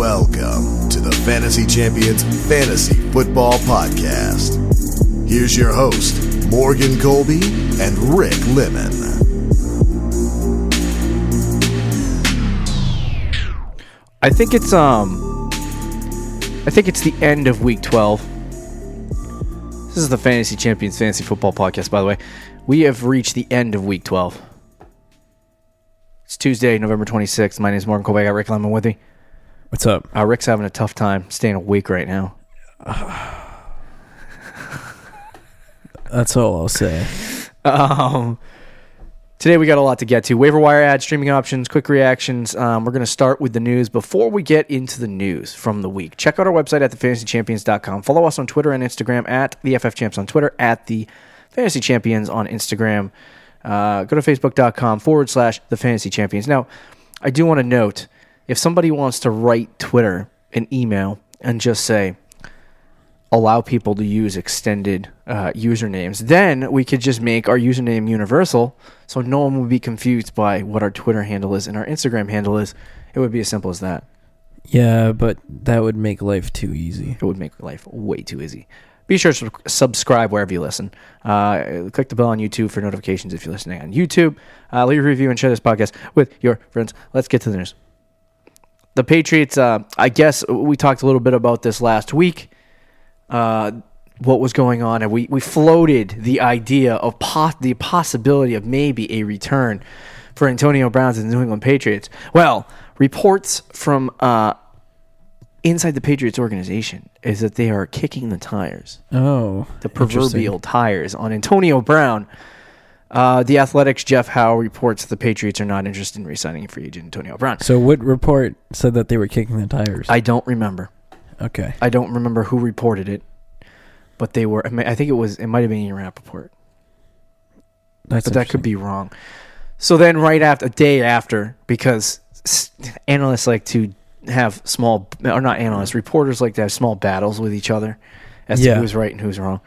Welcome to the Fantasy Champions Fantasy Football Podcast. Here's your host, Morgan Colby and Rick Lemon. I think it's um I think it's the end of week 12. This is the Fantasy Champions Fantasy Football Podcast by the way. We have reached the end of week 12. It's Tuesday, November 26th. My name is Morgan Colby. I got Rick Lemon with me. What's up? Uh, Rick's having a tough time staying awake right now. That's all I'll say. Um, today we got a lot to get to. Waiver wire ads, streaming options, quick reactions. Um, we're going to start with the news. Before we get into the news from the week, check out our website at thefantasychampions.com. Follow us on Twitter and Instagram at the FF Champs on Twitter, at the Fantasy Champions on Instagram. Uh, go to facebook.com forward slash the Fantasy Champions. Now, I do want to note if somebody wants to write Twitter an email and just say, allow people to use extended uh, usernames, then we could just make our username universal so no one would be confused by what our Twitter handle is and our Instagram handle is. It would be as simple as that. Yeah, but that would make life too easy. It would make life way too easy. Be sure to subscribe wherever you listen. Uh, click the bell on YouTube for notifications if you're listening on YouTube. Uh, leave a review and share this podcast with your friends. Let's get to the news. The Patriots, uh, I guess we talked a little bit about this last week. Uh, what was going on, and we, we floated the idea of po- the possibility of maybe a return for Antonio Brown to the New England Patriots. Well, reports from uh, inside the Patriots organization is that they are kicking the tires, Oh, the proverbial tires on Antonio Brown. Uh, the Athletics' Jeff Howe reports the Patriots are not interested in re-signing free agent Antonio Brown. So, what report said that they were kicking the tires? I don't remember. okay. I don't remember who reported it, but they were. I think it was. It might have been Ian Rapoport, That's but that could be wrong. So then, right after, a day after, because analysts like to have small, or not analysts, reporters like to have small battles with each other as Yeah. to who's right and who's wrong.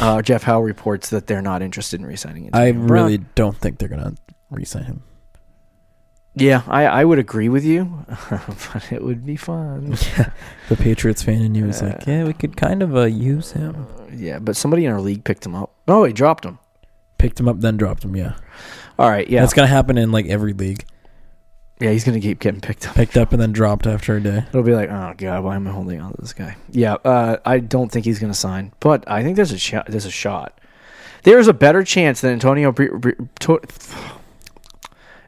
Uh, Jeff Howe reports that they're not interested in re-signing. Him. I Brown. really don't think they're gonna re-sign him. yeah, I, I would agree with you, but it would be fun. Yeah. The Patriots fan in you is like, Uh, yeah, we could kind of uh, use him. Yeah, but somebody in our league picked him up. Oh, he dropped him. Picked him up, then dropped him. Yeah, All right, yeah, that's gonna happen in like every league. Yeah, he's gonna keep getting picked up. Picked up and then dropped after a day. It'll be like, oh god, why am I holding on to this guy? Yeah, uh, I don't think he's going to sign, but I think there's a shot. There's a shot. There's a better chance that Antonio Bre- Bre- to-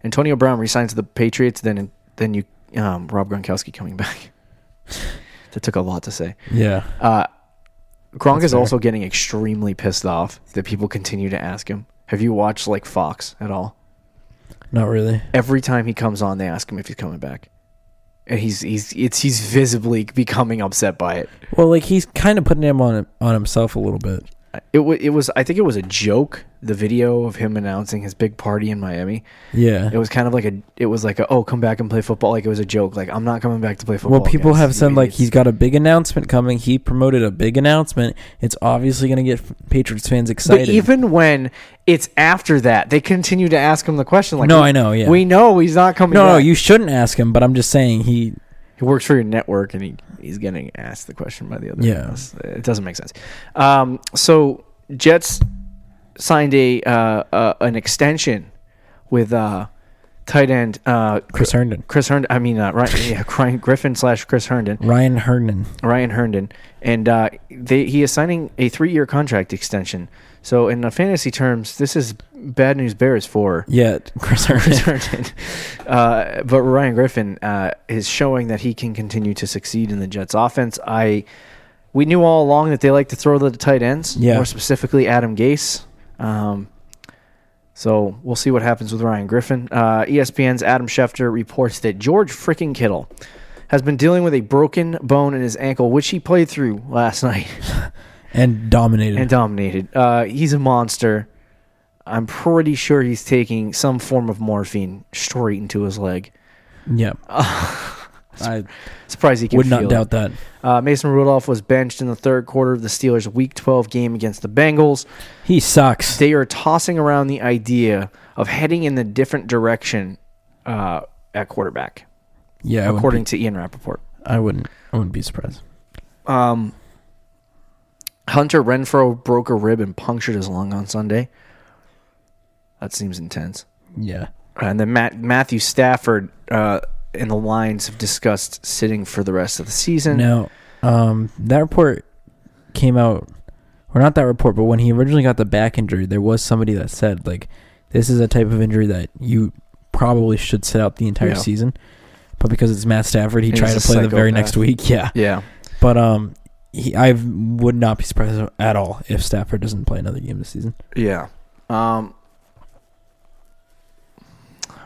Antonio Brown resigns to the Patriots than than you um, Rob Gronkowski coming back. that took a lot to say. Yeah. Uh, Gronk That's is fair. also getting extremely pissed off that people continue to ask him. Have you watched like Fox at all? Not really. every time he comes on, they ask him if he's coming back, and he's he's it's he's visibly becoming upset by it. Well, like he's kind of putting him on on himself a little bit. It was it was I think it was a joke. The video of him announcing his big party in Miami. Yeah. It was kind of like a it was like a oh come back and play football. Like it was a joke. Like I'm not coming back to play football. Well, people have said like he's got a big announcement coming. He promoted a big announcement. It's obviously going to get Patriots fans excited. But even when it's after that, they continue to ask him the question. Like no, I know. Yeah. we know he's not coming. no, no, you shouldn't ask him. But I'm just saying he. he works for your network and he, he's getting asked the question by the other Yeah. It doesn't make sense. Um, so Jets signed a uh, uh, an extension with uh, tight end uh, Chris Herndon, Chris Herndon. I mean, uh, Ryan, yeah, Ryan Griffin slash Chris Herndon, Ryan Herndon. Ryan Herndon, and uh, they he is signing a three year contract extension. So in the fantasy terms, this is bad news bears for Yeah, Chris Herndon. Herndon. Uh, but Ryan Griffin uh, is showing that he can continue to succeed in the Jets' offense. I we knew all along that they like to throw the tight ends, Yeah. more specifically Adam Gase. Um, so we'll see what happens with Ryan Griffin. Uh, ESPN's Adam Schefter reports that George freaking Kittle has been dealing with a broken bone in his ankle, which he played through last night and dominated. and dominated. Uh, he's a monster. I'm pretty sure he's taking some form of morphine straight into his leg. yeah, I Surprised he can would not feel doubt that. Uh, Mason Rudolph was benched in the third quarter of the Steelers' Week 12 game against the Bengals. He sucks. They are tossing around the idea of heading in the different direction uh, at quarterback, Yeah, according be, to Ian Rapoport. I wouldn't. I wouldn't be surprised. Um, Hunter Renfrow broke a rib and punctured his lung on Sunday. That seems intense. Yeah. And then Matt, Matthew Stafford uh, and the Lions have discussed sitting for the rest of the season. Now, um, that report came out, or not that report, but when he originally got the back injury, there was somebody that said like, this is a type of injury that you probably should sit out the entire Yeah. season. But because it's Matt Stafford, he And tried to play the very next week. Yeah. Yeah. But um, he, I would not be surprised at all if Stafford doesn't play another game this season. Yeah. Um,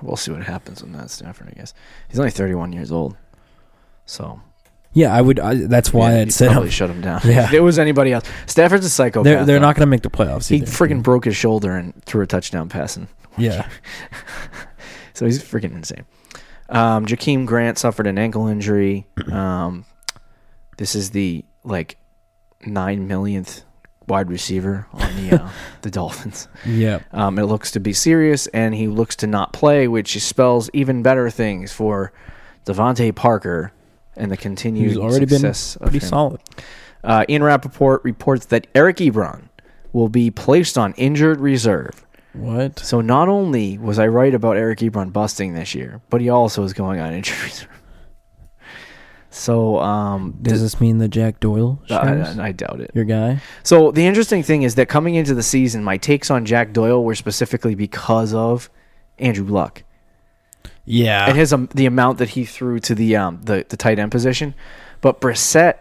we'll see what happens with Matt Stafford, I guess. He's only 31 years old. So, Yeah, I would. I, that's why yeah, I'd probably him. shut him down. Yeah. If it was anybody else. Stafford's a psychopath. They're they're not going to make the playoffs. He either. freaking broke his shoulder and threw a touchdown pass. And, yeah. so he's freaking insane. Um, Jakeem Grant suffered an ankle injury. Um, this is the like nine millionth wide receiver on the uh, the Dolphins. Yeah. Um, it looks to be serious, and he looks to not play, which spells even better things for DeVante Parker and the continued He's already been success of pretty solid. Uh, Ian Rapoport reports that Eric Ebron will be placed on injured reserve. What? So not only was I right about Eric Ebron busting this year, but he also is going on injured reserve. So um, Does this mean that Jack Doyle? I, I doubt it. your guy? So the interesting thing is that coming into the season, my takes on Jack Doyle were specifically because of Andrew Luck Yeah. and his um, the amount that he threw to the um the, the tight end position. But Brissett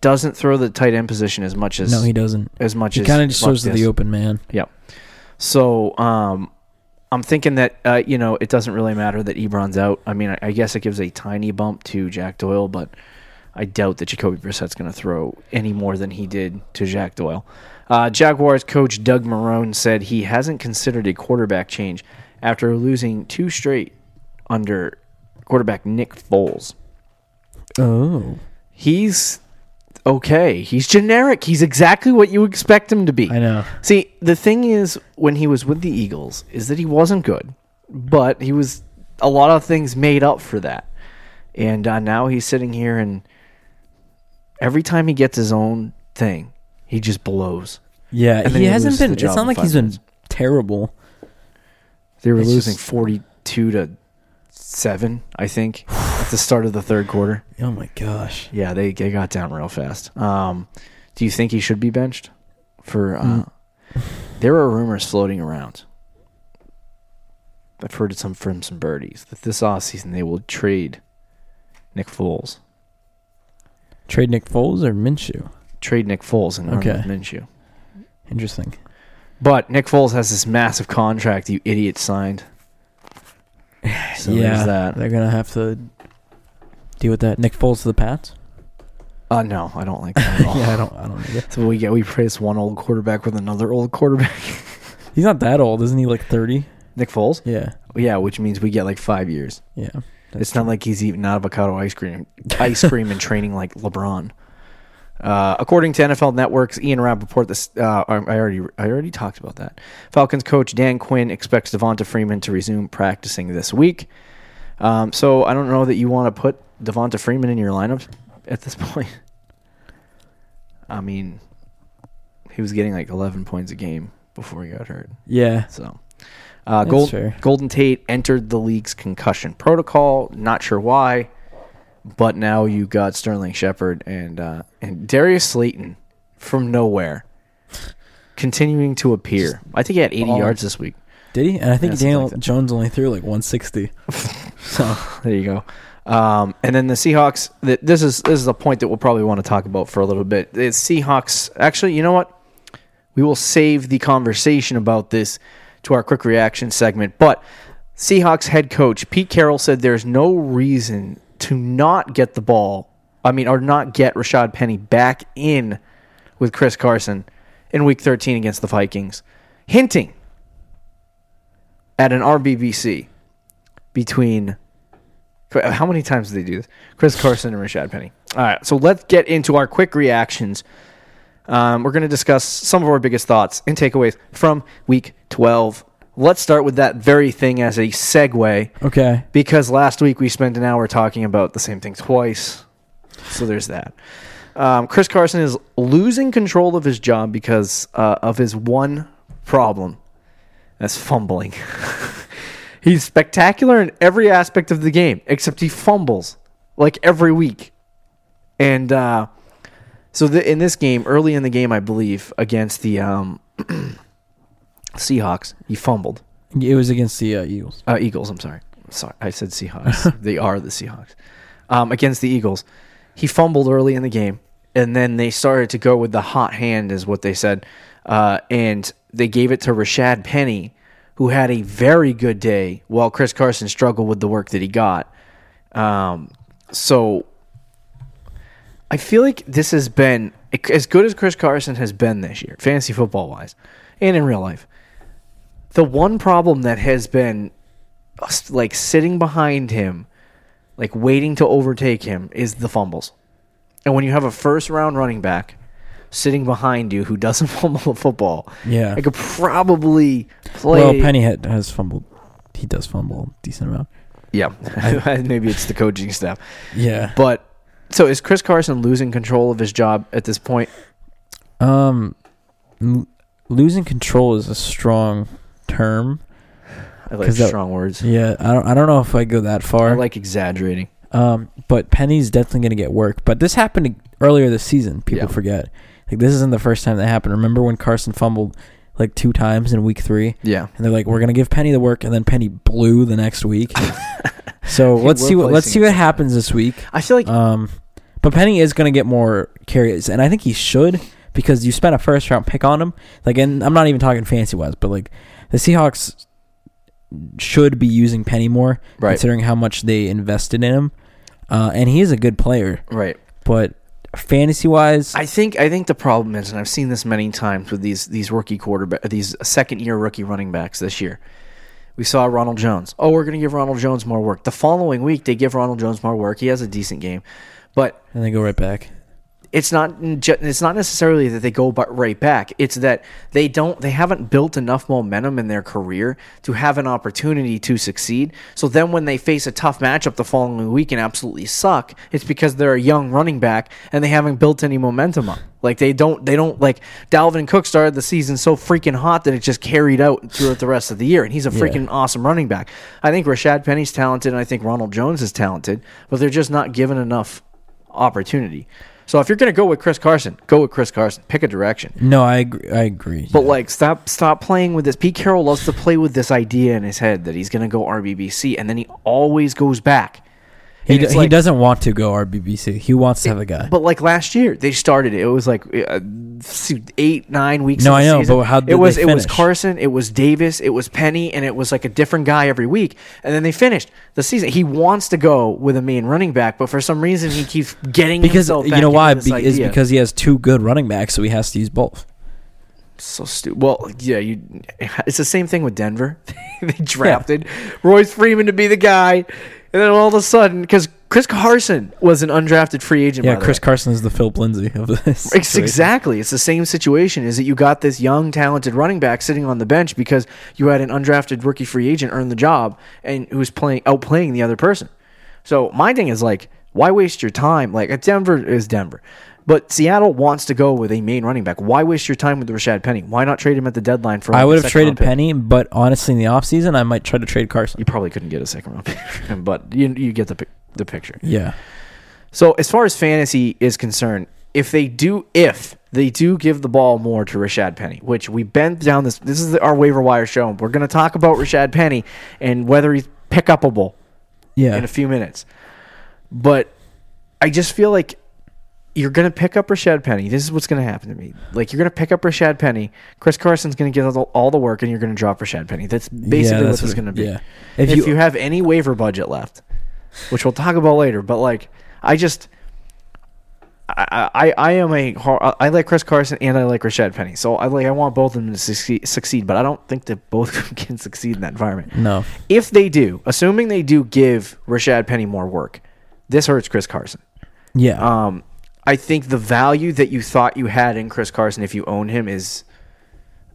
doesn't throw the tight end position as much as no, he doesn't. as much He as kind of just throws to the open man. Yep. So um, I'm thinking that uh, you know it doesn't really matter that Ebron's out. I mean, I, I guess it gives a tiny bump to Jack Doyle, but I doubt that Jacoby Brissett's going to throw any more than he did to Jack Doyle. Uh, Jaguars coach Doug Marrone said he hasn't considered a quarterback change after losing two straight under quarterback Nick Foles. Oh. He's okay. He's generic. He's exactly what you expect him to be. I know. See, the thing is, when he was with the Eagles, is that he wasn't good, but he was a lot of things made up for that. And uh, now he's sitting here, and every time he gets his own thing, he just blows. Yeah, And he he hasn't been. It's not like he's been terrible. They were It's losing just- forty-two to seven, I think, at the start of the third quarter. Oh my gosh. Yeah, they they got down real fast. Um, do you think he should be benched? For uh, Mm. there are rumors floating around. I've heard some from some birdies that this offseason they will trade Nick Foles, Trade Nick Foles or Minshew? trade Nick Foles and Okay. Minshew. Interesting. But Nick Foles has this massive contract you idiot signed. So yeah, there's that. they're gonna have to deal with that. Nick Foles to the Pats. Uh, no, I don't like that at all. yeah, I don't. I don't either. So we get we replace one old quarterback with another old quarterback. He's not that old, isn't he? Like thirty. Nick Foles. Yeah. Yeah, which means we get like five years. Yeah. it's not like he's eating avocado ice cream, ice cream, and training like LeBron. Uh, according to NFL Network's Ian Rapoport, this uh, I I already I already talked about that. Falcons coach Dan Quinn expects Devonta Freeman to resume practicing this week. Um, so I don't know that you want to put Devonta Freeman in your lineup at this point. I mean, he was getting like 11 points a game before he got hurt. Yeah. So, uh, Gold. Golden Tate entered the league's concussion protocol. Not sure why, but now you got Sterling Shepard and uh, and Darius Slayton from nowhere, continuing to appear. I think he had 80 balling. yards this week. Did he? And I think Yeah, Daniel like. Jones only threw like 160. so There you go. Um, and then the Seahawks. th- This is this is a point that we'll probably want to talk about for a little bit. The Seahawks. Actually, you know what? We will save the conversation about this to our quick reaction segment. But Seahawks head coach Pete Carroll said there's no reason to not get the ball. I mean, or not get Rashaad Penny back in with Chris Carson in Week 13 against the Vikings, hinting at an RBBC between how many times did they do this? Chris Carson and Rashaad Penny. All right, so let's get into our quick reactions. Um, we're going to discuss some of our biggest thoughts and takeaways from Week 12. Let's start with that very thing as a segue, okay. because last week we spent an hour talking about the same thing twice. So there's that. Um, Chris Carson is losing control of his job because uh, of his one problem. That's fumbling. He's spectacular in every aspect of the game, except he fumbles like every week. And uh, so the, in this game, early in the game, I believe against the um, Seahawks, he fumbled. It was against the uh, Eagles. Uh, Eagles. I'm sorry. Sorry, I said Seahawks. they are the Seahawks. Um, against the Eagles, he fumbled early in the game, and then they started to go with the hot hand, is what they said, uh, and they gave it to Rashaad Penny, who had a very good day, while Chris Carson struggled with the work that he got. Um, so I feel like this has been as good as Chris Carson has been this year, fantasy football wise, and in real life. The one problem that has been like sitting behind him, like waiting to overtake him, is the fumbles. And when you have a first round running back sitting behind you who doesn't fumble the football, Yeah. I could probably play. Well, Penny had, has fumbled. He does fumble a decent amount. Yeah, maybe it's the coaching staff. Yeah. But so is Chris Carson losing control of his job at this point? Um, l- losing control is a strong term. I like 'Cause that- strong words. Yeah, I don't. I don't know if I go that far. I like exaggerating. Um, but Penny's definitely going to get work. But this happened earlier this season. People Yeah. forget. Like this isn't the first time that happened. Remember when Carson fumbled like two times in week three, Yeah. and they're like, "We're going to give Penny the work," and then Penny blew the next week. so let's see what let's see what happens this week. I feel like Um, but Penny is going to get more carries, and I think he should because you spent a first round pick on him. Like, and I'm not even talking fancy wise, but like the Seahawks should be using Penny more, Right. considering how much they invested in him. Uh, and he is a good player, right. but fantasy wise, I think I think the problem is, and I've seen this many times with these these rookie quarterback, these second year rookie running backs this year. We saw Ronald Jones. Oh, we're going to give Ronald Jones more work. The following week, they give Ronald Jones more work. He has a decent game, but and they go right back. It's not it's not necessarily that they go but right back. It's that they don't they haven't built enough momentum in their career to have an opportunity to succeed. So then when they face a tough matchup the following week and absolutely suck, it's because they're a young running back and they haven't built any momentum up. Like they don't they don't like Dalvin Cook started the season so freaking hot that it just carried out throughout the rest of the year and he's a freaking awesome running back. I think Rashaad Penny's talented and I think Ronald Jones is talented, but they're just not given enough opportunity. So if you're going to go with Chris Carson, go with Chris Carson. Pick a direction. No, I agree. I agree. But like, stop, stop playing with this. Pete Carroll loves to play with this idea in his head that he's going to go RBBC, and then he always goes back. He, d- it's he doesn't want to go RBBC. He wants to have a guy. But like last year, they started it. It was like uh, eight, nine weeks. No, I know, season. but how did it was? It was? Carson. It was Davis. It was Penny, and it was like a different guy every week. And then they finished the season. He wants to go with a main running back, but for some reason he keeps getting because you know why? Be- is because he has two good running backs, so he has to use both. so stupid. Well, yeah, you. It's the same thing with Denver. they drafted Royce Freeman to be the guy, and then all of a sudden, because Chris Carson was an undrafted free agent. Yeah, Chris. Carson is the Phillip Lindsay of this. It's situation. exactly. It's the same situation. Is that you got this young, talented running back sitting on the bench because you had an undrafted rookie free agent earn the job and who's playing outplaying the other person. So my thing is like, why waste your time? Like Denver is Denver, but Seattle wants to go with a main running back. Why waste your time with Rashaad Penny? Why not trade him at the deadline for? I like, a would have traded? Penny, but honestly, in the offseason, I might try to trade Carson. You probably couldn't get a second round pick, him, but you you get the the picture. Yeah. So as far as fantasy is concerned, if they do, if they do give the ball more to Rashaad Penny, which we bent down this, this is our waiver wire show. We're going to talk about Rashaad Penny and whether he's pick upable Yeah. in a few minutes. But I just feel like you're going to pick up Rashaad Penny. This is what's going to happen to me. Like you're going to pick up Rashaad Penny. Chris Carson's going to get all, the work, and you're going to drop Rashaad Penny. That's basically Yeah, what that's this is what- going to be. yeah. If, If you, you- have any waiver budget left, which we'll talk about later, but like I just. I, I, I am a I like Chris Carson and I like Rashaad Penny, so I like I want both of them to succeed, succeed, but I don't think that both of them can succeed in that environment. No. If they do, assuming they do give Rashaad Penny more work, this hurts Chris Carson. Yeah. Um, I think the value that you thought you had in Chris Carson, if you own him, is,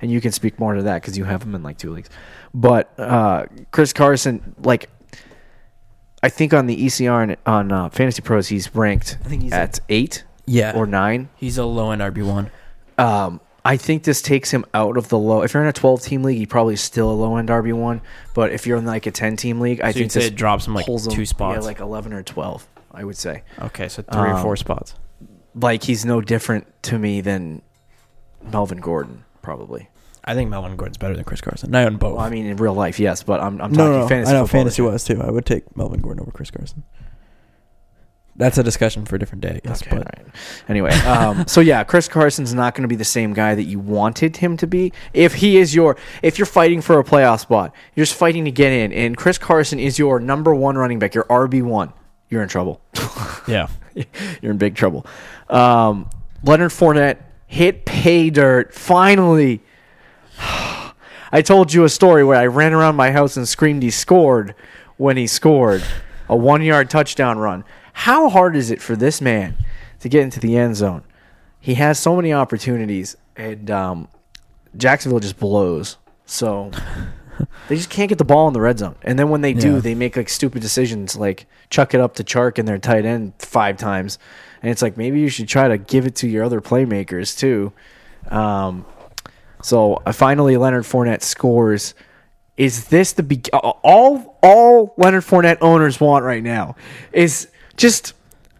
and you can speak more to that because you have him in like two leagues. But uh, Chris Carson, like, I think on the ECR and on uh, Fantasy Pros, he's ranked I think he's at eight Yeah. or nine. he's a low end RB one. Um, I think this takes him out of the low. If you're in a 12 team league, he probably still a low end RB one. But if you're in like a 10 team league, I So think this it drops him like pulls him, two spots. yeah, like 11 or 12. I would say Okay, so three or Um, four spots. like he's no different to me than Melvin Gordon, probably. I think Melvin Gordon's better than Chris Carson. I own both. Well, I mean, in real life, yes, but I'm, I'm talking no, no, fantasy. I know football. fantasy was too. I would take Melvin Gordon over Chris Carson. That's a discussion for a different day, I guess. Okay, but all right. Anyway, um, so yeah, Chris Carson's not going to be the same guy that you wanted him to be. If he is your, if you're fighting for a playoff spot, you're just fighting to get in, and Chris Carson is your number one running back, your RB one, you're in trouble. yeah, you're in big trouble. Um, Leonard Fournette hit pay dirt finally. I told you a story where I ran around my house and screamed he scored when he scored a one yard touchdown run. How hard is it for this man to get into the end zone? He has so many opportunities, and um, Jacksonville just blows. So they just can't get the ball in the red zone. And then when they do, Yeah. they make like stupid decisions, like chuck it up to Chark and their tight end five times. And it's like maybe you should try to give it to your other playmakers too. Um, so uh, finally, Leonard Fournette scores. Is this the be- uh, all all Leonard Fournette owners want right now? Is just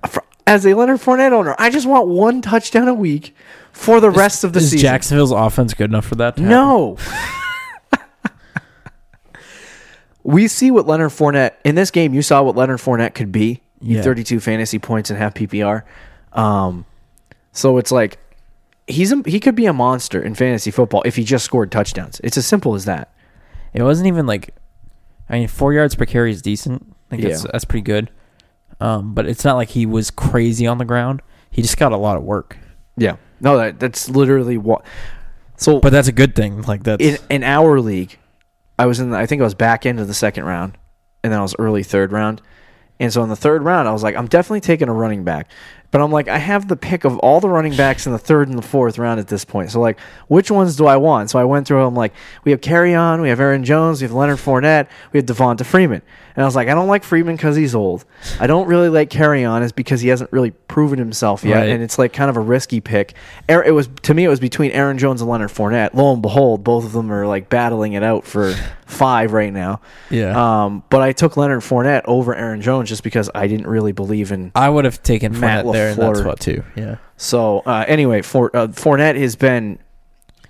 for, as a Leonard Fournette owner, I just want one touchdown a week for the rest of the is season. Jacksonville's offense good enough for that? No. we see what Leonard Fournette in this game. You saw what Leonard Fournette could be. Yeah. 32 fantasy points and half PPR. Um, so it's like he's a, he could be a monster in fantasy football if he just scored touchdowns. It's as simple as that. It wasn't even like, I mean, four yards per carry is decent. Like that's Yeah. that's pretty good. Um, but it's not like he was crazy on the ground. He just got a lot of work. Yeah. No, that, that's literally what. So, But that's a good thing. Like that's in in our league, I was in. The, I think I was back into the second round, and then I was early third round. And so in the third round, I was like, I'm definitely taking a running back. But I'm like, I have the pick of all the running backs in the third and the fourth round at this point. So like, which ones do I want? So I went through. I'm like, we have Kerryon, we have Aaron Jones, we have Leonard Fournette, we have Devonta Freeman. And I was like, I don't like Freeman because he's old. I don't really like Kerryon is because he hasn't really proven himself yet, Right. and it's like kind of a risky pick. Er, it was to me, it was between Aaron Jones and Leonard Fournette. Lo and behold, both of them are like battling it out for five right now. yeah. Um, but I took Leonard Fournette over Aaron Jones just because I didn't really believe in. I would have taken Matt Fournette there in that LaFleur. spot too. Yeah. So uh, anyway, for uh, Fournette has been.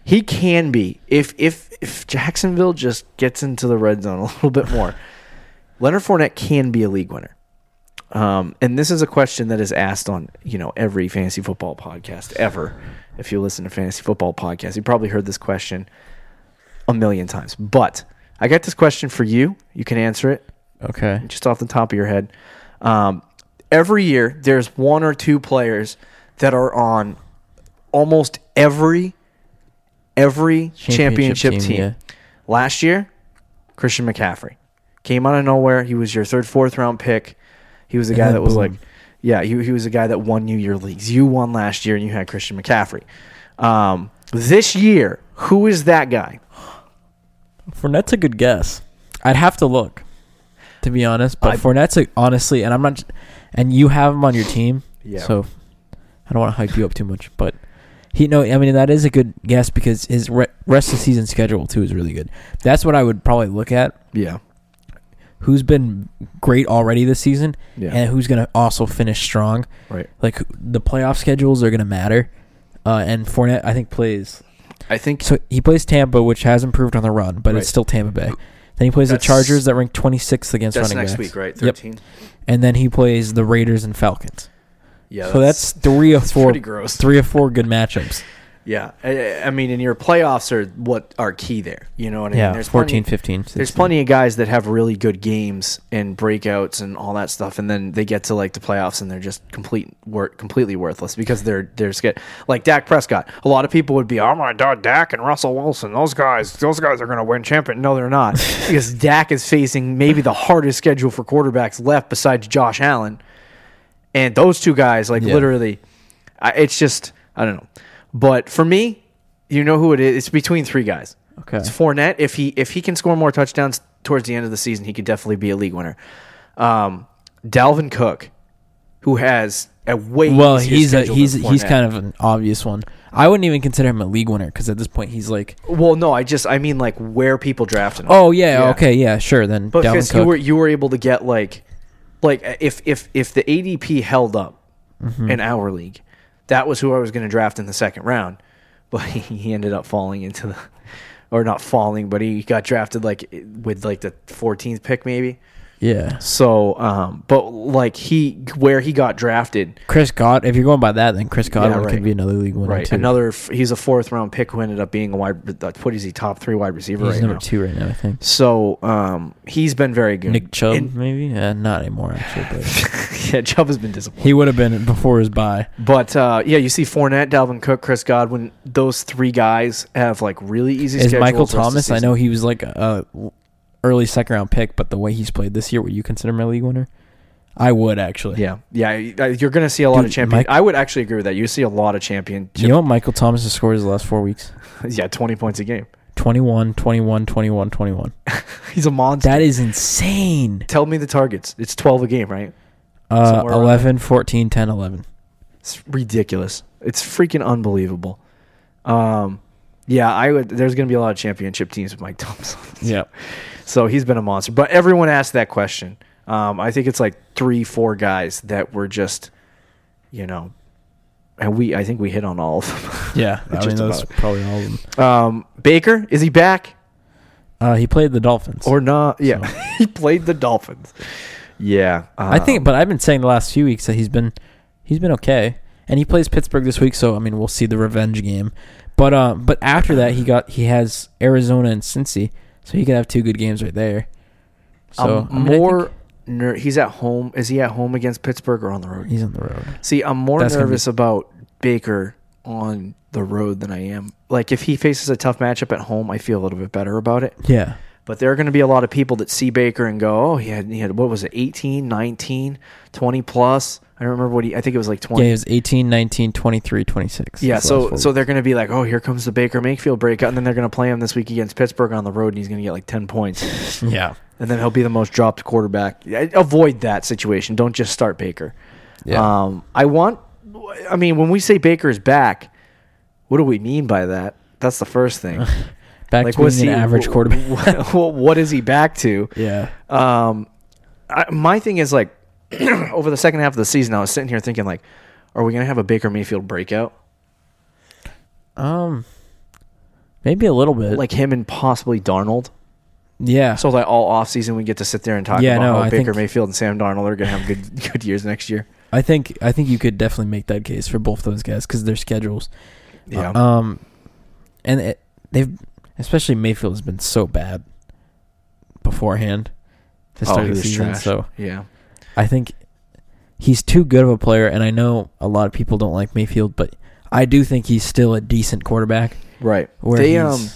He can be if if if Jacksonville just gets into the red zone a little bit more. Leonard Fournette can be a league winner. Um, and this is a question that is asked on you know every fantasy football podcast ever. If you listen to fantasy football podcasts, you probably heard this question a million times. But I got this question for you. You can answer it Okay. just off the top of your head. Um, every year, there's one or two players that are on almost every every championship, team. yeah. Last year, Christian McCaffrey came out of nowhere. He was your third, fourth round pick. He was the guy then that was boom. like, yeah, he, he was the guy that won you your leagues. You won last year, and you had Christian McCaffrey. Um, this year, who is that guy? Fournette's a good guess. I'd have to look, to be honest. But I- Fournette's a, honestly, and I'm not, and you have him on your team. Yeah. So I don't want to hype you up too much, but he no, I mean that is a good guess because his re- rest of the season schedule too is really good. That's what I would probably look at. Yeah, Who's been great already this season, yeah, and who's gonna also finish strong. right. Like the playoff schedules are gonna matter. Uh, and Fournette, I think plays I think So he plays Tampa, which has improved on the run, but Right. it's still Tampa Bay. Then he plays That's- the Chargers that rank 26th against that's running next backs. week, right? Yep. And then he plays the Raiders and Falcons. Yeah, so that's three of that's four, pretty gross. three of four good matchups. Yeah, I, I mean, and your playoffs are what are key there. You know what I mean? Yeah, There's 14, plenty, 15, There's plenty of guys that have really good games and breakouts and all that stuff, and then they get to like the playoffs and they're just complete completely worthless because they're they're scared. Like Dak Prescott, a lot of people would be, oh my god, Dak and Russell Wilson, those guys, those guys are going to win champion. No, they're not because Dak is facing maybe the hardest schedule for quarterbacks left besides Josh Allen, and those two guys, like Yeah. literally, I, it's just I don't know. But for me, you know who it is. It's between three guys. Okay. It's Fournette. If he if he can score more touchdowns towards the end of the season, he could definitely be a league winner. Um, Dalvin Cook, who has a way Well, he's a, he's he's kind of an obvious one. I wouldn't even consider him a league winner because at this point he's like, well, no, I just I mean like where people drafted him. oh yeah, Yeah. okay, yeah, sure. Then But because you were you were able to get like like if if if the ADP held up Mm-hmm. in our league, that was who I was going to draft in the second round. But he, ended up falling into the or not falling, but he got drafted like with like the 14th pick maybe. Yeah, So, um, but like he where he got drafted, Chris God. If you're going by that, then Chris Godwin right. could be another league winner right? too. Another he's a fourth round pick who ended up being a wide. uh, What is he? Top three wide receiver he's right number now. two right now, I think. So, um, he's been very good. Nick Chubb, And- maybe? Uh, not anymore, actually. But yeah, Chubb has been disappointing. he would have been before his bye. But uh, yeah, you see Fournette, Dalvin Cook, Chris Godwin. Those three guys have like really easy. Is schedules Michael rest of the Thomas? I know he was like a early second round pick, but the way he's played this year, would you consider him a league winner? I would actually. Yeah, yeah. You're going to see a lot Dude, of champion. Mike- I would actually agree with that. You see a lot of championship. You know what Michael Thomas has scored his last four weeks? yeah, 20 points a game. 21, 21, 21, 21. He's a monster. That is insane. Tell me the targets. It's 12 a game, right? Uh, Somewhere 11, 14, 10, 11. It's ridiculous. It's freaking unbelievable. Um, yeah, I would. There's going to be a lot of championship teams with Mike Thomas. Yeah. So he's been a monster. But everyone asked that question. Um, I think it's like three, four guys that were just, you know, and we. I think we hit on all of them. Yeah. I mean, those about. probably all of them. Um, Baker is he back Uh, he played the Dolphins. or not? Yeah, he played the Dolphins. Yeah, I think, um, but I've been saying the last few weeks that he's been he's been okay, and he plays Pittsburgh this week. So I mean, we'll see the revenge game. But uh, but after that, he got he has Arizona and Cincy, so he could have two good games right there. So I'm I mean, I more. think Ner- he's at home. Is he at home against Pittsburgh or on the road? he's on the road. See, I'm more That's gonna nervous about Baker on the road than I am. Like if he faces a tough matchup at home, I feel a little bit better about it. Yeah, But there are going to be a lot of people that see Baker and go, "Oh, he had he had what was it? 18, 19, 20 plus." I don't remember what he I think it was like 20. yeah, he was 18, 19, 23, 26. Yeah, so so they're going to be like, "Oh, here comes the Baker Mayfield breakout." And then they're going to play him this week against Pittsburgh on the road and he's going to get like 10 points. yeah, and then he'll be the most dropped quarterback. Avoid that situation. Don't just start Baker. yeah. Um, I want. I mean, when we say Baker is back, what do we mean by that? That's the first thing. Back to being an average quarterback. What, what is he back to? yeah, Um, I, my thing is like over the second half of the season, I was sitting here thinking like, are we gonna have a Baker Mayfield breakout? um, maybe a little bit. Like him and possibly Darnold. yeah, So like all off season, we get to sit there and talk Yeah, about no, how I Baker think- Mayfield and Sam Darnold are gonna have good good years next year. I think I think you could definitely make that case for both those guys because their schedules. Yeah. Um, and it, they've especially Mayfield has been so bad beforehand to Oh, start he the season. trash. So yeah. I think he's too good of a player, and I know a lot of people don't like Mayfield, but I do think he's still a decent quarterback. Right. Where they um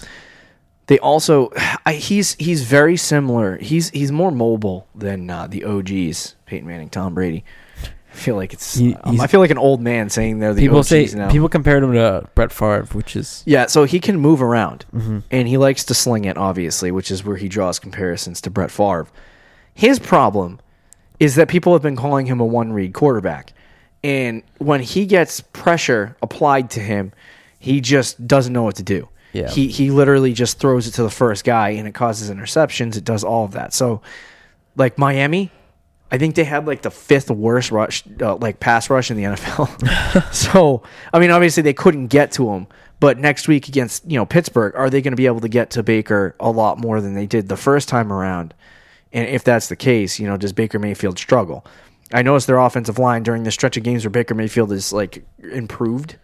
they also I, he's he's very similar. He's he's more mobile than uh, the OGs, Peyton Manning, Tom Brady. I feel like it's He- um, I feel like an old man saying they're the people OGs say now. people compared him to Brett Favre, which is yeah, so he can move around mhm. and he likes to sling it obviously, which is where he draws comparisons to Brett Favre. His problem is that people have been calling him a one read quarterback. And when he gets pressure applied to him, he just doesn't know what to do. Yeah. He he literally just throws it to the first guy and it causes interceptions. It does all of that. So like Miami, I think they had like the fifth worst rush uh, like pass rush in the NFL. so, I mean obviously they couldn't get to him, but next week against, you know, Pittsburgh, are they going to be able to get to Baker a lot more than they did the first time around? And if that's the case, you know, does Baker Mayfield struggle? I noticed their offensive line during the stretch of games where Baker Mayfield is like improved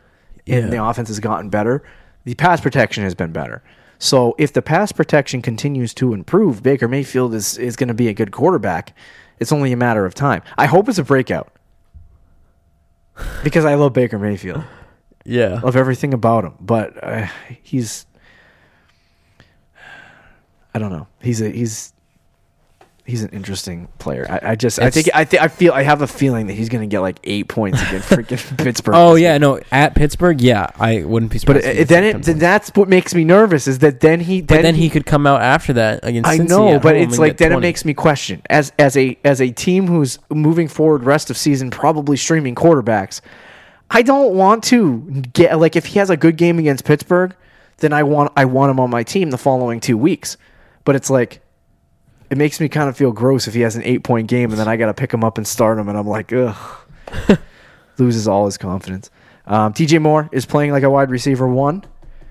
and the offense has gotten better. The pass protection has been better. So if the pass protection continues to improve, Baker Mayfield is, is going to be a good quarterback. It's only a matter of time. I hope it's a breakout because I love Baker Mayfield. yeah. Love everything about him, but uh, he's I don't know. He's a he's he's an interesting player. I, I just I think I think I feel I have a feeling that he's going to get like eight points against freaking Pittsburgh. Oh yeah, no, at Pittsburgh, yeah, I wouldn't be But uh, surprised. he it, then it then that's what makes me nervous is that then he but then he could come out after that against. I know, but it's like then it makes me question as as a as a team who's moving forward rest of season probably streaming quarterbacks. I don't want to get like if he has a good game against Pittsburgh, then I want I want him on my team the following two weeks. But it's like it makes me kind of feel gross if he has an eight point game and then I got to pick him up and start him and I'm like ugh, loses all his confidence. Um, DJ Moore is playing like a wide receiver one.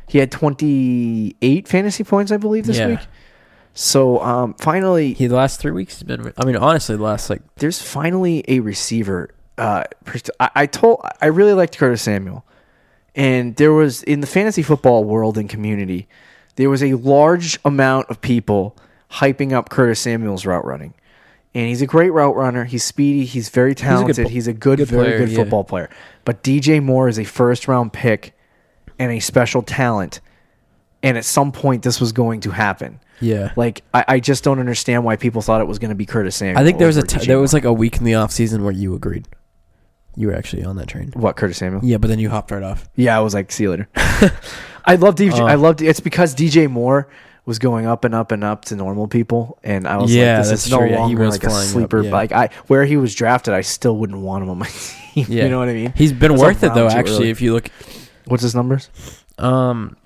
He had 28 fantasy points, I believe, this Yeah. week. So um, finally, He the last three weeks has been. I mean, honestly, the last like there's finally a receiver. Uh, I, I told I really liked Curtis Samuel, and there was in the fantasy football world and community, there was a large amount of people hyping up Curtis Samuel's route running, and he's a great route runner. He's speedy. He's very talented. He's a good, good very player, good yeah. football player. But DJ Moore is a first round pick and a special talent, and at some point this was going to happen. yeah. Like I, I just don't understand why people thought it was going to be Curtis Samuel. I think there was a t- there was like a week in the off season where you agreed. You were actually on that train. what Curtis Samuel. Yeah, but then you hopped right off. Yeah, I was like, see you later. I love DJ. Uh, I loved it's because DJ Moore was going up and up and up to normal people, and I was Yeah, like, this that's is no true. Yeah, he longer was like a flying up, sleeper. yeah. Like I, where he was drafted, I still wouldn't want him on my team. Yeah. you know what I mean? He's been It's worth like it though. Actually, early. if you look, What's his numbers? um,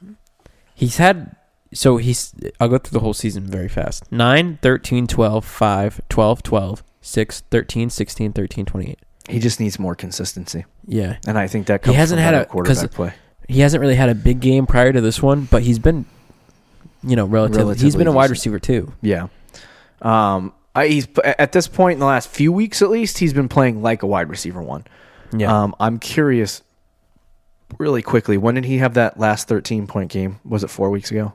he's had. So he's. I'll go through the whole season very fast. 9, 13, 12, 5, 12, 12, 6, 13, 16, 13, 28. He just needs more consistency, Yeah. and I think that He hasn't had a- quarterback play. He hasn't really had a big game prior to this one, but he's been, you know, relatively. he's been a wide receiver too. Yeah. Um, I, he's at this point in the last few weeks, at least, he's been playing like a wide receiver one. Yeah. Um, I'm curious, really quickly, when did he have that last 13 point game? Was it four weeks ago?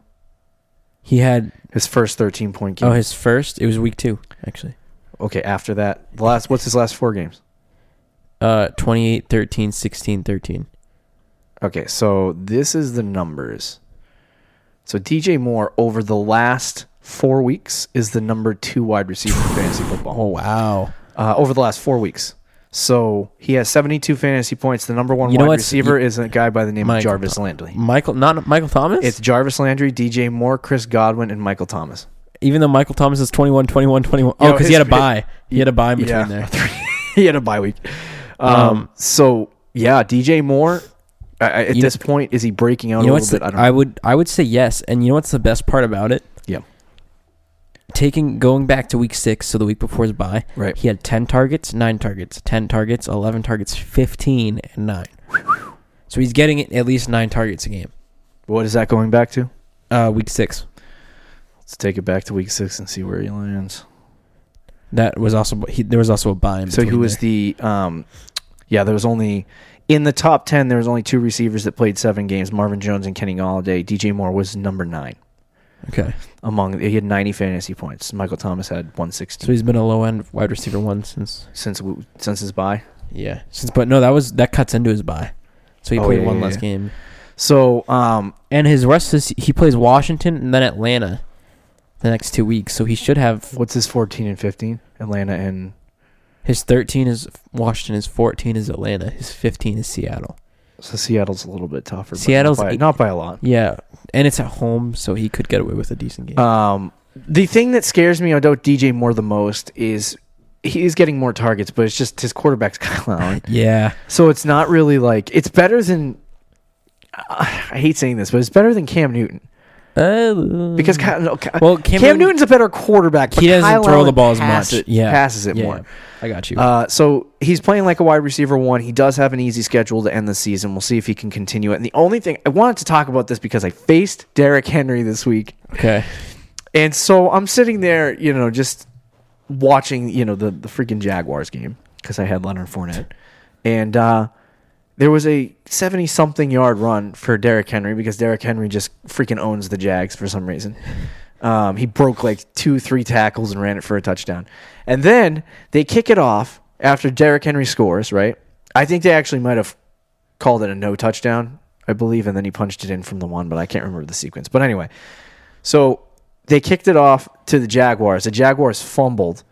he had. His first 13 point game. Oh, his first. It was week two actually. okay, after that, the last. What's his last four games? Uh, 28, 13, 16, 13. Okay, so this is the numbers. So DJ Moore over the last four weeks is the number two wide receiver in fantasy football. Oh wow. uh, over the last four weeks. So he has 72 fantasy points. The number one You wide receiver you- is a guy by the name Michael of Jarvis Landry. Michael, not Michael Thomas. It's Jarvis Landry, DJ Moore, Chris Godwin, and Michael Thomas. even though Michael Thomas is 21, 21, 21. You Oh, know, because he had a bye. He had a bye in between Yeah. there. he had a bye week. Um, Um, so yeah, DJ Moore. I- I- at You this point, is he breaking out You know a little The, bit? I I, know. would. I would say yes. And you know what's the best part about it? Yeah. Taking going back to week six, so the week before his bye, Right. he had ten targets, nine targets, ten targets, eleven targets, fifteen, and nine. So he's getting at least nine targets a game. What is that going back to? Uh, week six. Let's take it back to week six and see where he lands. That was also he, there was also a bye. In So who was there. the? Um, yeah, there was only in the top ten. There was only two receivers that played seven games: Marvin Jones and Kenny Golladay. DJ Moore was number nine. okay? among he had 90 fantasy points. Michael Thomas had 160 So he's been a low end wide receiver one since since since his bye. yeah since but no that was that cuts into his bye. So he Oh, played yeah, one yeah, less yeah. game. So um And his rest is he plays Washington and then Atlanta the next two weeks. So he should have what's his 14 and 15? Atlanta and his 13 is Washington, his 14 is Atlanta, his 15 is Seattle. so Seattle's a little bit tougher. but Seattle's not by, not by a lot. Yeah, and it's at home, so he could get away with a decent game. Um the thing that scares me about DJ Moore the most is he's getting more targets, but it's just his quarterback's Kyle Allen. yeah, So it's not really like it's better than I hate saying this, but it's better than Cam Newton uh, because Kyle, no, well, Cam, Cam, Newton, Newton's a better quarterback. He doesn't Kyle throw Allen the ball as much. It, yeah, passes it yeah, more. I got you. Uh, so he's playing like a wide receiver one. He does have an easy schedule to end the season. We'll see if he can continue it. And the only thing I wanted to talk about this because I faced Derrick Henry this week, okay, and so I'm sitting there, you know, just watching, you know, the the freaking Jaguars game because I had Leonard Fournette, and uh, there was a 70 something yard run for Derrick Henry because Derrick Henry just freaking owns the Jags for some reason. Um, he broke like two, three tackles and ran it for a touchdown. And then they kick it off after Derrick Henry scores, right? I think they actually might have called it a no touchdown, I believe, and then he punched it in from the one, but I can't remember the sequence. But anyway, so they kicked it off to the Jaguars. The Jaguars fumbled,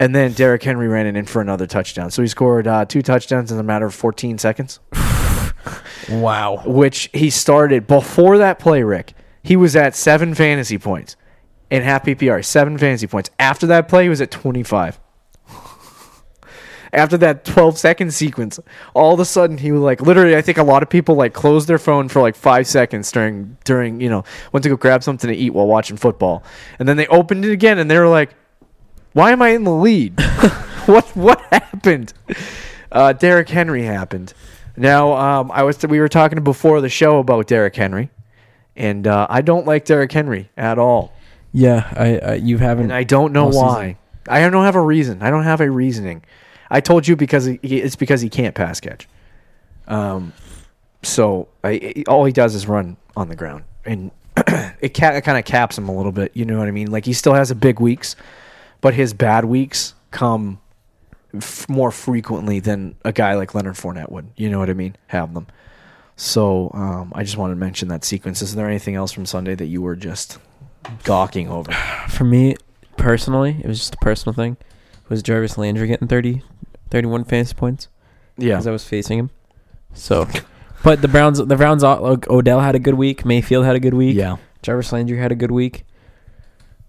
and then Derrick Henry ran it in for another touchdown. So he scored uh, two touchdowns in a matter of 14 seconds, Wow. which he started before that play. Rick, he was at seven fantasy points in half PPR, seven fantasy points. After that play, he was at 25. After that 12 second sequence, all of a sudden he was like, literally, I think a lot of people like closed their phone for like five seconds during, during, you know, went to go grab something to eat while watching football. And then they opened it again and they were like, why am I in the lead? what, what happened? Uh, Derrick Henry happened. Now, um, I was, we were talking before the show about Derrick Henry and, uh, I don't like Derrick Henry at all. Yeah, I, I you haven't. And I don't know season. why. I don't have a reason. I don't have a reasoning. I told you because he, it's because he can't pass catch. Um, so I, all he does is run on the ground, and it, ca- it kind of caps him a little bit. You know what I mean? Like he still has a big weeks, but his bad weeks come f- more frequently than a guy like Leonard Fournette would. You know what I mean? Have them. So um, I just wanted to mention that sequence. Is there anything else from Sunday that you were just gawking over? For me personally, it was just a personal thing. Was Jarvis Landry getting 30, 31 fantasy points? Yeah. Because I was facing him. So, but the Browns, the Browns, like, Odell had a good week. Mayfield had a good week. Yeah. Jarvis Landry had a good week.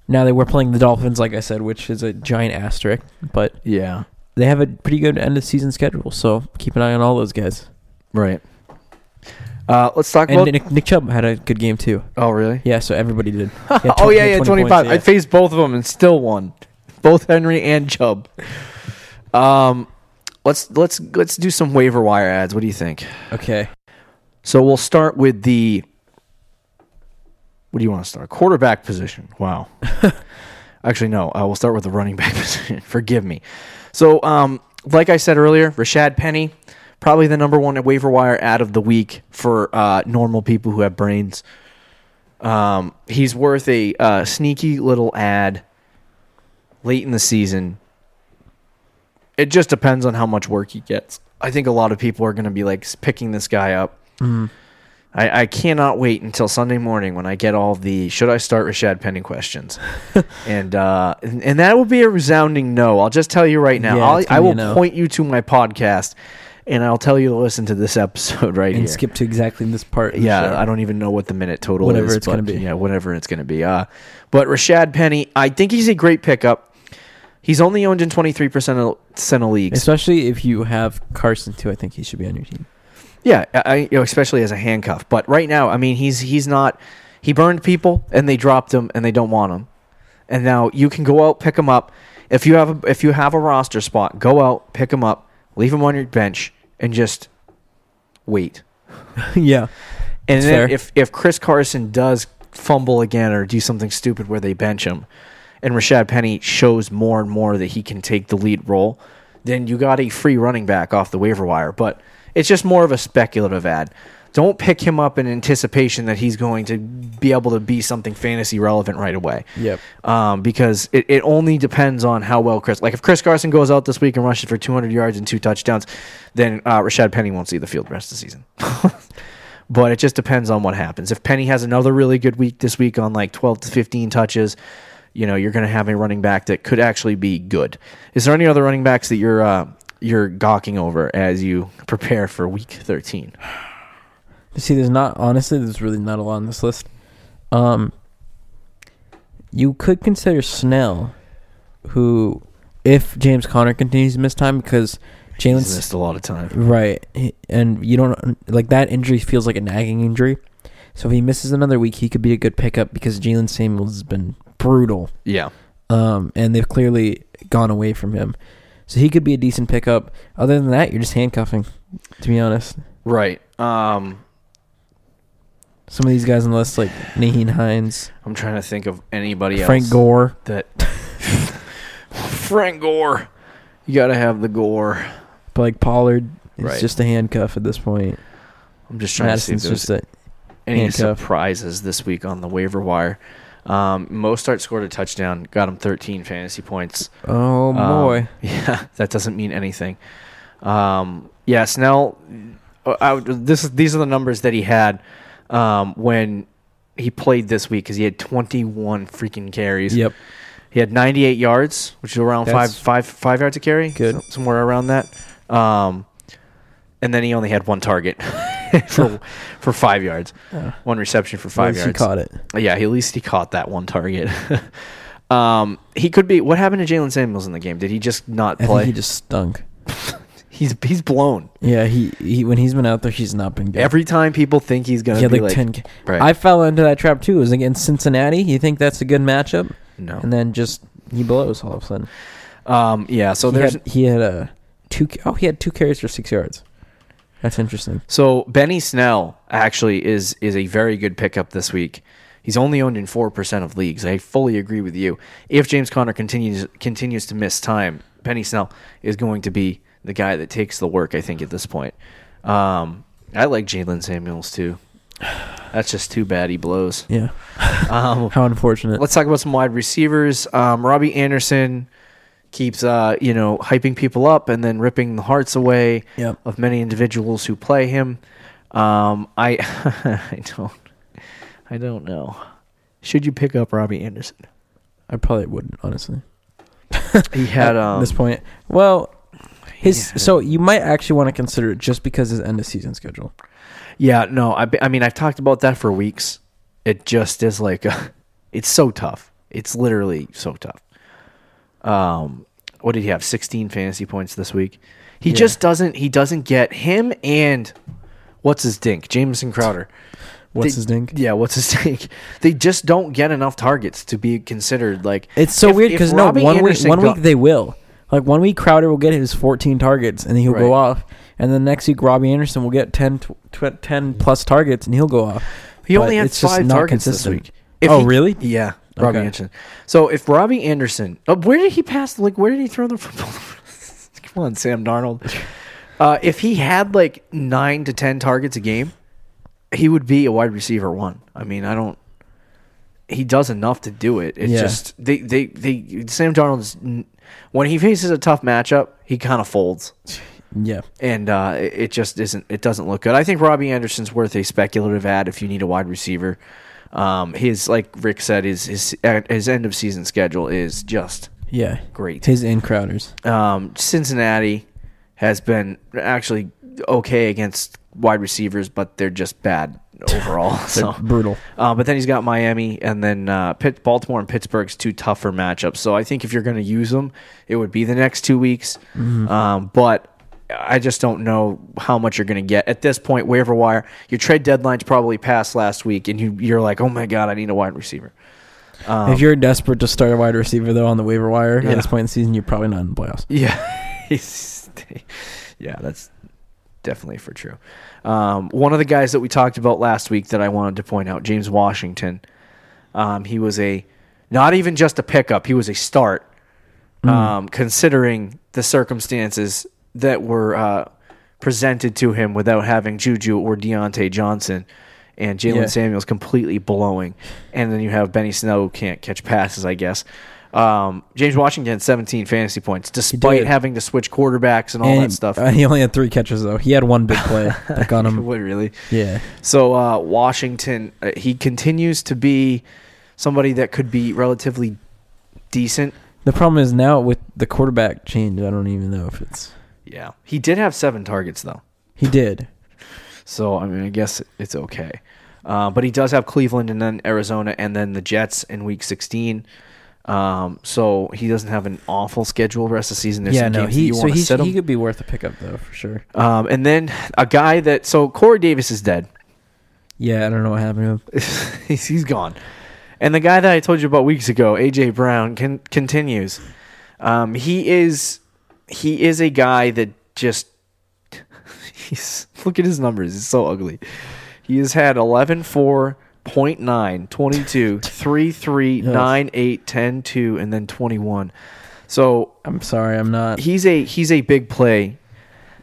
Now they were playing the Dolphins, like I said, which is a giant asterisk, but Yeah. they have a pretty good end of season schedule. So keep an eye on all those guys. Right. Uh, let's talk And about. Nick, Nick Chubb had a good game too. oh, really? Yeah, so everybody did. He had oh, tw- yeah, he yeah, had 20 25. points, I yeah. faced both of them and still won. Both Henry and Chubb. Um, let's let's let's do some waiver wire ads. What do you think? Okay. So we'll start with the. What do you want to start? Quarterback position. Wow. Actually, no. Uh, we'll start with the running back position. Forgive me. So, um, like I said earlier, Rashaad Penny, probably the number one waiver wire ad of the week for uh, normal people who have brains. Um, he's worth a uh, sneaky little ad late in the season. It just depends on how much work he gets. I think a lot of people are going to be like picking this guy up. I, I cannot wait until Sunday morning when I get all the should I start Rashaad Penny questions, and uh, and, and that will be a resounding no. I'll just tell you right now. Yeah, I'll, I will no. point you to my podcast, and I'll tell you to listen to this episode right here. And here. skip to exactly this part. Yeah. I don't even know what the minute total Whatever is. it's gonna be. Yeah, whatever it's going to be. Uh, but Rashaad Penny, I think he's a great pickup. He's only owned in twenty three percent of percent of leagues. Especially if you have Carson too, I think he should be on your team. Yeah, I, you know, especially as a handcuff. But right now, I mean, he's he's not. He burned people, and they dropped him, and they don't want him. And now you can go out, pick him up. If you have a, if you have a roster spot, go out, pick him up, leave him on your bench, and just wait. yeah. And then fair. if if Chris Carson does fumble again or do something stupid where they bench him, and Rashaad Penny shows more and more that he can take the lead role, then you got a free running back off the waiver wire. But it's just more of a speculative ad. Don't pick him up in anticipation that he's going to be able to be something fantasy relevant right away. Yep. Um, because it, it only depends on how well Chris. Like if Chris Carson goes out this week and rushes for 200 yards and two touchdowns, then uh, Rashaad Penny won't see the field the rest of the season. but it just depends on what happens. If Penny has another really good week this week on like 12 to 15 touches, you know you're going to have a running back that could actually be good. Is there any other running backs that you're uh, you're gawking over as you prepare for Week 13? See, there's not honestly, there's really not a lot on this list. Um, you could consider Snell, who, if James Conner continues to miss time, because Jalen's missed a lot of time. right, and you don't like that injury feels like a nagging injury. So if he misses another week, he could be a good pickup because Jaylen Samuels has been brutal. Yeah. Um, and they've clearly gone away from him. So he could be a decent pickup. Other than that, you're just handcuffing, to be honest. Right. Um, Some of these guys on the list, like Nyheim Hines, I'm trying to think of anybody else. Frank else. Gore. that Frank Gore. You got to have the Gore. But like Pollard is Right. just a handcuff at this point. I'm just trying Madison's to see if just there's a any handcuff. surprises this week on the waiver wire. Um, Mostert scored a touchdown, got him 13 fantasy points. oh Um, boy. yeah, that doesn't mean anything. Um, yeah, Snell. uh, I, would- this is- these are the numbers that he had um, when he played this week because he had 21 freaking carries. Yep. He had 98 yards, which is around five, That's five, five yards a carry. good. somewhere around that. Um, and then he only had one target for for five yards, one reception for five At least yards. He caught it. Yeah, he, at least he caught that one target. um, he could be. What happened to Jaylen Samuels in the game? Did he just not play? he just stunk. He's he's blown. Yeah, he, he when he's been out there, he's not been good. Every time people think he's gonna he had be like, ten. right. I fell into that trap too. It was against Cincinnati. You think that's a good matchup? no, And then just he blows all of a sudden. um, yeah. So he there's had, he had a two. Oh, he had two carries for six yards. That's interesting. So Benny Snell actually is is a very good pickup this week. He's only owned in four percent of leagues. I fully agree with you. If James Conner continues continues to miss time, Benny Snell is going to be the guy that takes the work. I think at this point. Um, I like Jaylen Samuels too. That's just too bad he blows. Yeah. Um, How unfortunate. let's talk about some wide receivers. Um, Robbie Anderson keeps uh, you know hyping people up and then ripping the hearts away Yep. of many individuals who play him. Um, I I don't I don't know. Should you pick up Robbie Anderson? I probably wouldn't honestly. He had At um, this point. Well, his had- so you might actually want to consider it just because his end of season schedule. yeah no I I mean I've talked about that for weeks. It just is like a, it's so tough. It's literally so tough. Um, what did he have? 16 fantasy points this week. He Yeah. just doesn't. He doesn't get him and what's his dink, Jameson Crowder. What's They- his dink? Yeah, what's his dink? They just don't get enough targets to be considered like. It's so If- weird because no one week one got- week they will like one week Crowder will get his 14 targets and he'll go off, and then next week Robbie Anderson will get 10, tw- tw- 10 plus targets and he'll go off. He only but had it's just five not targets consistent. this week. Oh, he- really? Yeah, Robbie Anderson. So if Robbie Anderson, oh, where did he pass? Like, where did he throw the football? Come on, Sam Darnold. Uh, if he had like nine to ten targets a game, he would be a wide receiver one. I mean, I don't. He does enough to do it. It's Yeah. just they they they Sam Darnold is n- when he faces a tough matchup, he kind of folds Yeah, and uh, it just isn't. It doesn't look good. I think Robbie Anderson's worth a speculative ad if you need a wide receiver. Um, his like Rick said, his his his end of season schedule is just yeah. great. His in Crowders. Um, Cincinnati has been actually okay against wide receivers, but they're just bad overall. So, brutal. uh, but then he's got Miami and then uh, Pitt, Baltimore and Pittsburgh's two tougher matchups. So I think if you're going to use them, it would be the next two weeks. Um, but I just don't know how much you're going to get at this point. Waiver wire, your trade deadline's probably passed last week, and you you're like, oh my god, I need a wide receiver. Um, if you're desperate to start a wide receiver though on the waiver wire Yeah. at this point in the season, you're probably not in the playoffs. Yeah, yeah, that's definitely for true. Um, one of the guys that we talked about last week that I wanted to point out, James Washington. Um, he was a not even just a pickup; he was a start. Um, considering the circumstances that were uh, presented to him without having Juju or Diontae Johnson. And Jaylen Yeah. Samuels completely blowing, and then you have Benny Snell who can't catch passes, I guess. Um, James Washington had 17 fantasy points, despite having to switch quarterbacks and all and that stuff. uh, he only had three catches though. He had one big play that on him. What, really? Yeah, So uh, Washington, uh, he continues to be somebody that could be relatively decent. the problem is now with the quarterback change. I don't even know if it's Yeah, he did have seven targets though, he did. so I mean, I guess it's okay. Uh, but he does have Cleveland and then Arizona and then the Jets in Week 16. Um, so he doesn't have an awful schedule rest of the season. There's yeah, some no, games that he you so want to sit him. he could be worth a pickup though for sure. Um, and then a guy that so Corey Davis is dead. Yeah, I don't know what happened to him. he's, he's gone. And the guy that I told you about weeks ago, AJ Brown, can, continues. Um, he is he is a guy that just he's look at his numbers. It's so ugly. He has had 11 4 0.9 22 3 3 9 8 10 2 and then 21. So I'm sorry, I'm not. he's a he's a big play.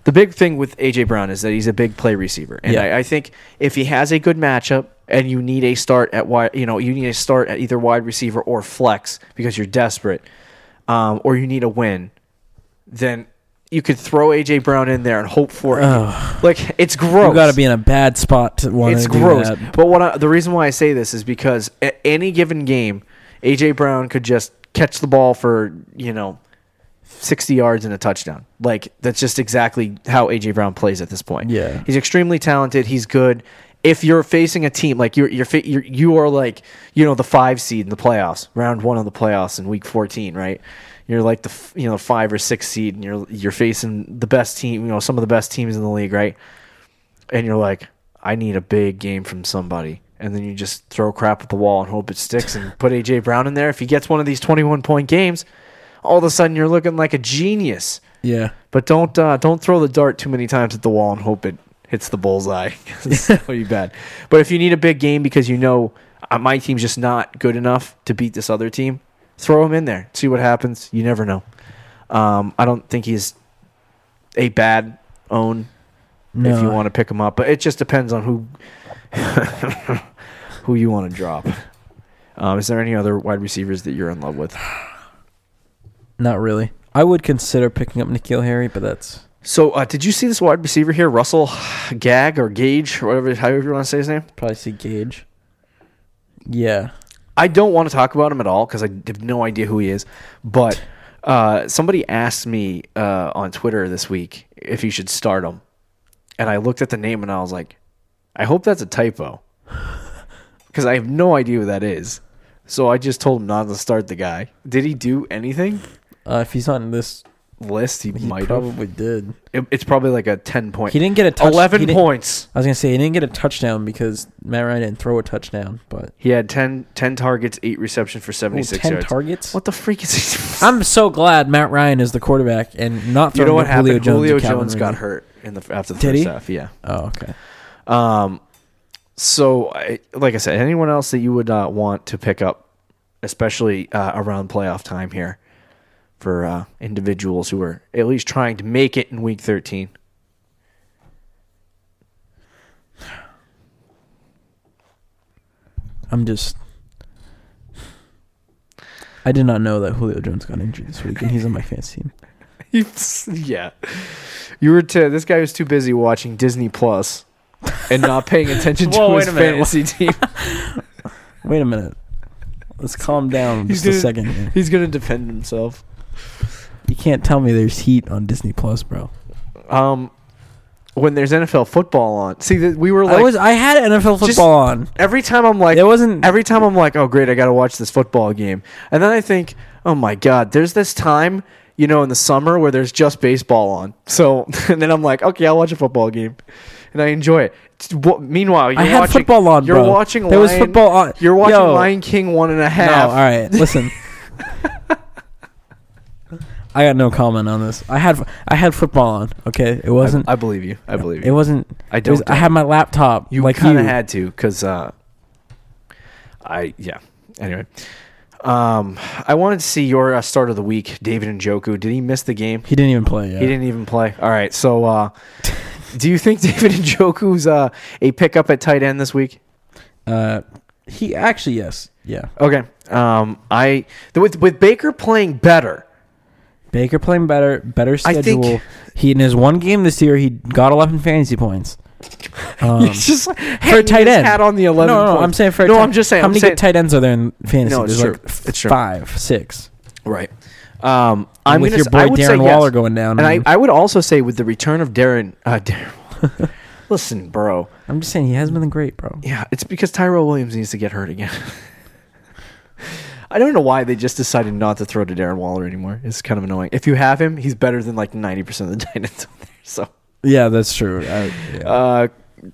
The big thing with AJ Brown is that he's a big play receiver, and Yeah. I, I think if he has a good matchup and you need a start at wide, you know, you need a start at either wide receiver or flex because you're desperate, um, or you need a win, then you could throw AJ Brown in there and hope for it. Ugh. Like it's gross. You got to be in a bad spot to want it's to do gross. that. But what I, the reason why I say this is because at any given game, AJ Brown could just catch the ball for you know. 60 yards and a touchdown. Like that's just exactly how AJ Brown plays at this point. Yeah. He's extremely talented. He's good. If you're facing a team like you're you're, you're you are like you know the five seed in the playoffs, round one of the playoffs in week 14, right? You're like the you know five or six seed, and you're you're facing the best team, you know some of the best teams in the league, right? And you're like, I need a big game from somebody, and then you just throw crap at the wall and hope it sticks, and put AJ Brown in there. If he gets one of these 21 point games, all of a sudden you're looking like a genius. Yeah. But don't uh, don't throw the dart too many times at the wall and hope it hits the bullseye. Be bad. But if you need a big game because you know uh, my team's just not good enough to beat this other team, throw him in there. See what happens. You never know. Um, I don't think he's a bad own No. if you want to pick him up, but it just depends on who who you want to drop. Um, is there any other wide receivers that you're in love with? Not really. I would consider picking up N'Keal Harry, but that's So, uh, did you see this wide receiver here, Russell Gag or Gage or whatever, however you want to say his name? probably see Gage. Yeah. I don't want to talk about him at all because I have no idea who he is. But uh, somebody asked me uh, on Twitter this week if he should start him, and I looked at the name and I was like, I hope that's a typo because I have no idea who that is. So I just told him not to start the guy. Did he do anything? Uh, if he's on this, List he, he might have. probably did. It, it's probably like a ten point. He didn't get a touch. Eleven points. I was gonna say he didn't get a touchdown because Matt Ryan didn't throw a touchdown, but He had 10, 10 targets, eight receptions for seventy six 10 yards. targets. What the freak is he? I'm so glad Matt Ryan is the quarterback and not you throwing know what to Julio happened? Jones. Julio Jones got hurt in the after the Did first he? half. Yeah. Oh, okay. Um. So, I, like I said, anyone else that you would uh, want to pick up, especially uh, around playoff time here, for uh, individuals who are at least trying to make it in Week 13. I'm just. I did not know that Julio Jones got injured this week, and he's on my fantasy team. yeah, you were to this guy was too busy watching Disney Plus and not paying attention to Whoa, his a minute. fantasy team. Wait a minute. Let's calm down He's just a gonna- second here. He's gonna defend himself. You can't tell me there's heat on Disney Plus, bro. Um, when there's NFL football on, see that we were like I was I had NFL football Just- on. every time I'm like It wasn't every time I'm like, oh great, I got to watch this football game, and then I think, oh my god, there's this time, you know, in the summer where there's just baseball on. So and then I'm like, okay, I'll watch a football game, and I enjoy it. Meanwhile, you're I had watching, football on, You're bro. watching. There was football on. You're watching Yo. Lion King one and a half. No, all right, Listen. I got no comment on this. I had I had football on. Okay, it wasn't. I, I believe you. I believe you. it wasn't. I It was, don't. I had my laptop. You like kind of had to, because uh, I yeah. Anyway, um, I wanted to see your uh, start of the week, David Njoku. Did he miss the game? He didn't even play. Yet. He didn't even play. All right. So, uh, do you think David Njoku's uh, a pickup at tight end this week? Uh, he actually yes, yeah. Okay. Um, I with with Baker playing better. Baker playing better, better I think- schedule. he in his one game this year he got 11 fantasy points. Um, just for a tight end. hat on the eleven. no, no, points. I'm saying for a No, tight- I'm just saying. How I'm many saying- tight ends are there in fantasy? No, it's There's true. like It's true. five, six. right. Um, I'm with your boy I would say Darren Waller yes. going down. and I, I would also say with the return of Darren, uh, Darren listen, bro. I'm just saying he hasn't been great, bro. Yeah, it's because Tyrell Williams needs to get hurt again. I don't know why they just decided not to throw to Darren Waller anymore. It's kind of annoying. If you have him, he's better than like ninety percent of the tight ends out there. So, Yeah, that's true. I, yeah. uh,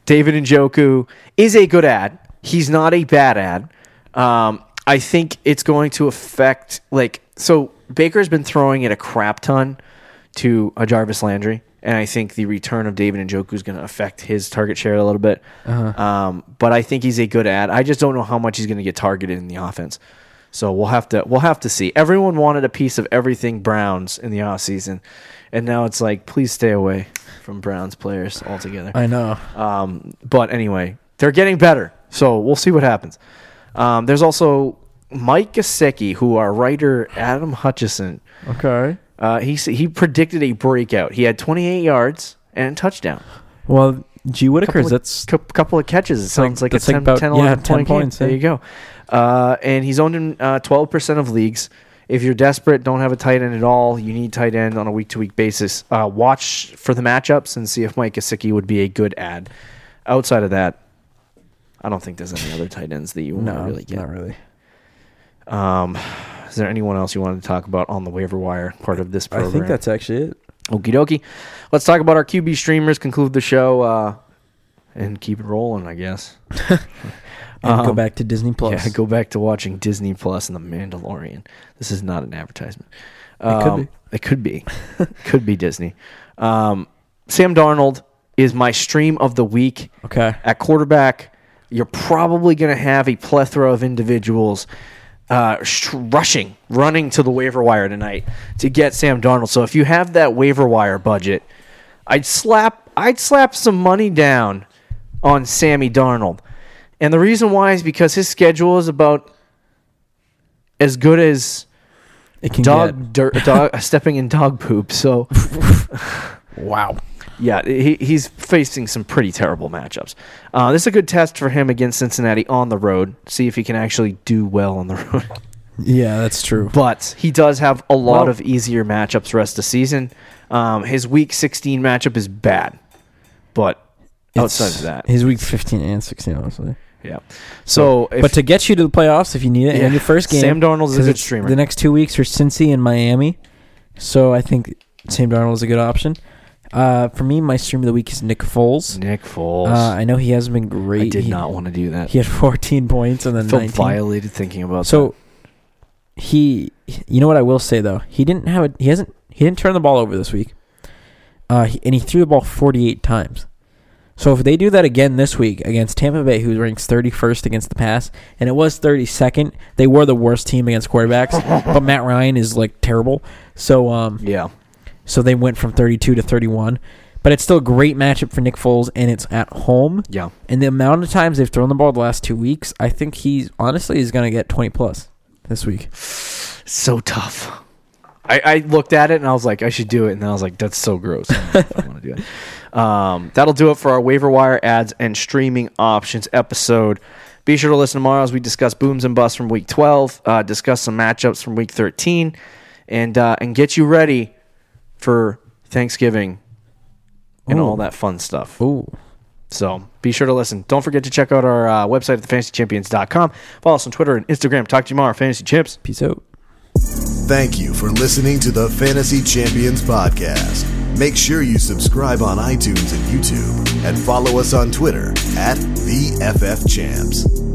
David Njoku is a good ad. He's not a bad ad. Um, I think it's going to affect like so. Baker's been throwing it a crap ton to a Jarvis Landry, and I think the return of David Njoku is going to affect his target share a little bit. Uh-huh. Um, but I think he's a good ad. I just don't know how much he's going to get targeted in the offense. So we'll have to we'll have to see. Everyone wanted a piece of everything Browns in the offseason. and now it's like please stay away from Browns players altogether. I know. Um, but anyway, they're getting better, so we'll see what happens. Um, there's also Mike Gesicki, who our writer Adam Hutchison Okay. Uh, he he predicted a breakout. He had 28 yards and a touchdown. Well, G Whitaker's Couple of- that's Cou- couple of catches. It sounds like, that's a like 10, about- 10 yeah, 10 point game. points, There yeah. you go. Uh, and he's owned in uh, 12% of leagues. If you're desperate, don't have a tight end at all, you need tight end on a week to week basis. Uh, watch for the matchups and see if Mike Gesicki would be a good ad. Outside of that, I don't think there's any other tight ends that you want to no, really get. not really. Um, is there anyone else you wanted to talk about on the waiver wire part of this program? I think that's actually it. Okie dokie. Let's talk about our QB streamers, conclude the show, uh, and keep it rolling, I guess. And go Um, back to Disney Plus. Yeah, go back to watching Disney Plus and The Mandalorian. This is not an advertisement. It could Um, be. It could be. could be Disney. Um, Sam Darnold is my stream of the week. Okay. At quarterback, you're probably going to have a plethora of individuals uh, sh- rushing, running to the waiver wire tonight to get Sam Darnold. So if you have that waiver wire budget, I'd slap I'd slap some money down on Sammy Darnold. And the reason why is because his schedule is about as good as It can dog, dirt, dog stepping in dog poop. So wow. yeah, he, he's facing some pretty terrible matchups. Uh, this is a good test for him against Cincinnati on the road. See if he can actually do well on the road. Yeah, that's true. but he does have a lot Well- of easier matchups rest of the season. Um, his Week 16 matchup is bad, but outside of that, he's week 15 and 16, honestly. Yeah. So, if, but to get you to the playoffs, if you need it, Yeah, and your first game, Sam Darnold is a good streamer. The next two weeks are Cincy and Miami, so I think Sam Darnold is a good option. Uh, for me, my stream of the week is Nick Foles. Nick Foles, Uh, I know he hasn't been great. I did he, not want to do that. He had 14 points and then felt 19. violated thinking about So he, you know what I will say though, he didn't have a, he hasn't, he didn't turn the ball over this week, uh, he, and he threw the ball 48 times. So if they do that again this week against Tampa Bay, who ranks 31st against the pass, and it was 32nd, they were the worst team against quarterbacks. but Matt Ryan is like terrible. So um. Yeah. so they went from 32 to 31. But it's still a great matchup for Nick Foles, and it's at home. Yeah. And the amount of times they've thrown the ball the last two weeks, I think he's honestly is going to get 20 plus this week. so tough. I, I looked at it and I was like, I should do it, and then I was like, that's so gross. I don't I want to do it. Um, that'll do it for our waiver wire ads and streaming options episode. Be sure to listen tomorrow as we discuss booms and busts from week 12, uh, discuss some matchups from week 13, and uh, and get you ready for Thanksgiving and Ooh. all that fun stuff. Ooh. So be sure to listen. Don't forget to check out our uh, website at thefantasychampions.com. Follow us on Twitter and Instagram. Talk to you tomorrow, Fantasy Chips. Peace out. Thank you for listening to the Fantasy Champions Podcast. Make sure you subscribe on iTunes and YouTube and follow us on Twitter at the FF Champs.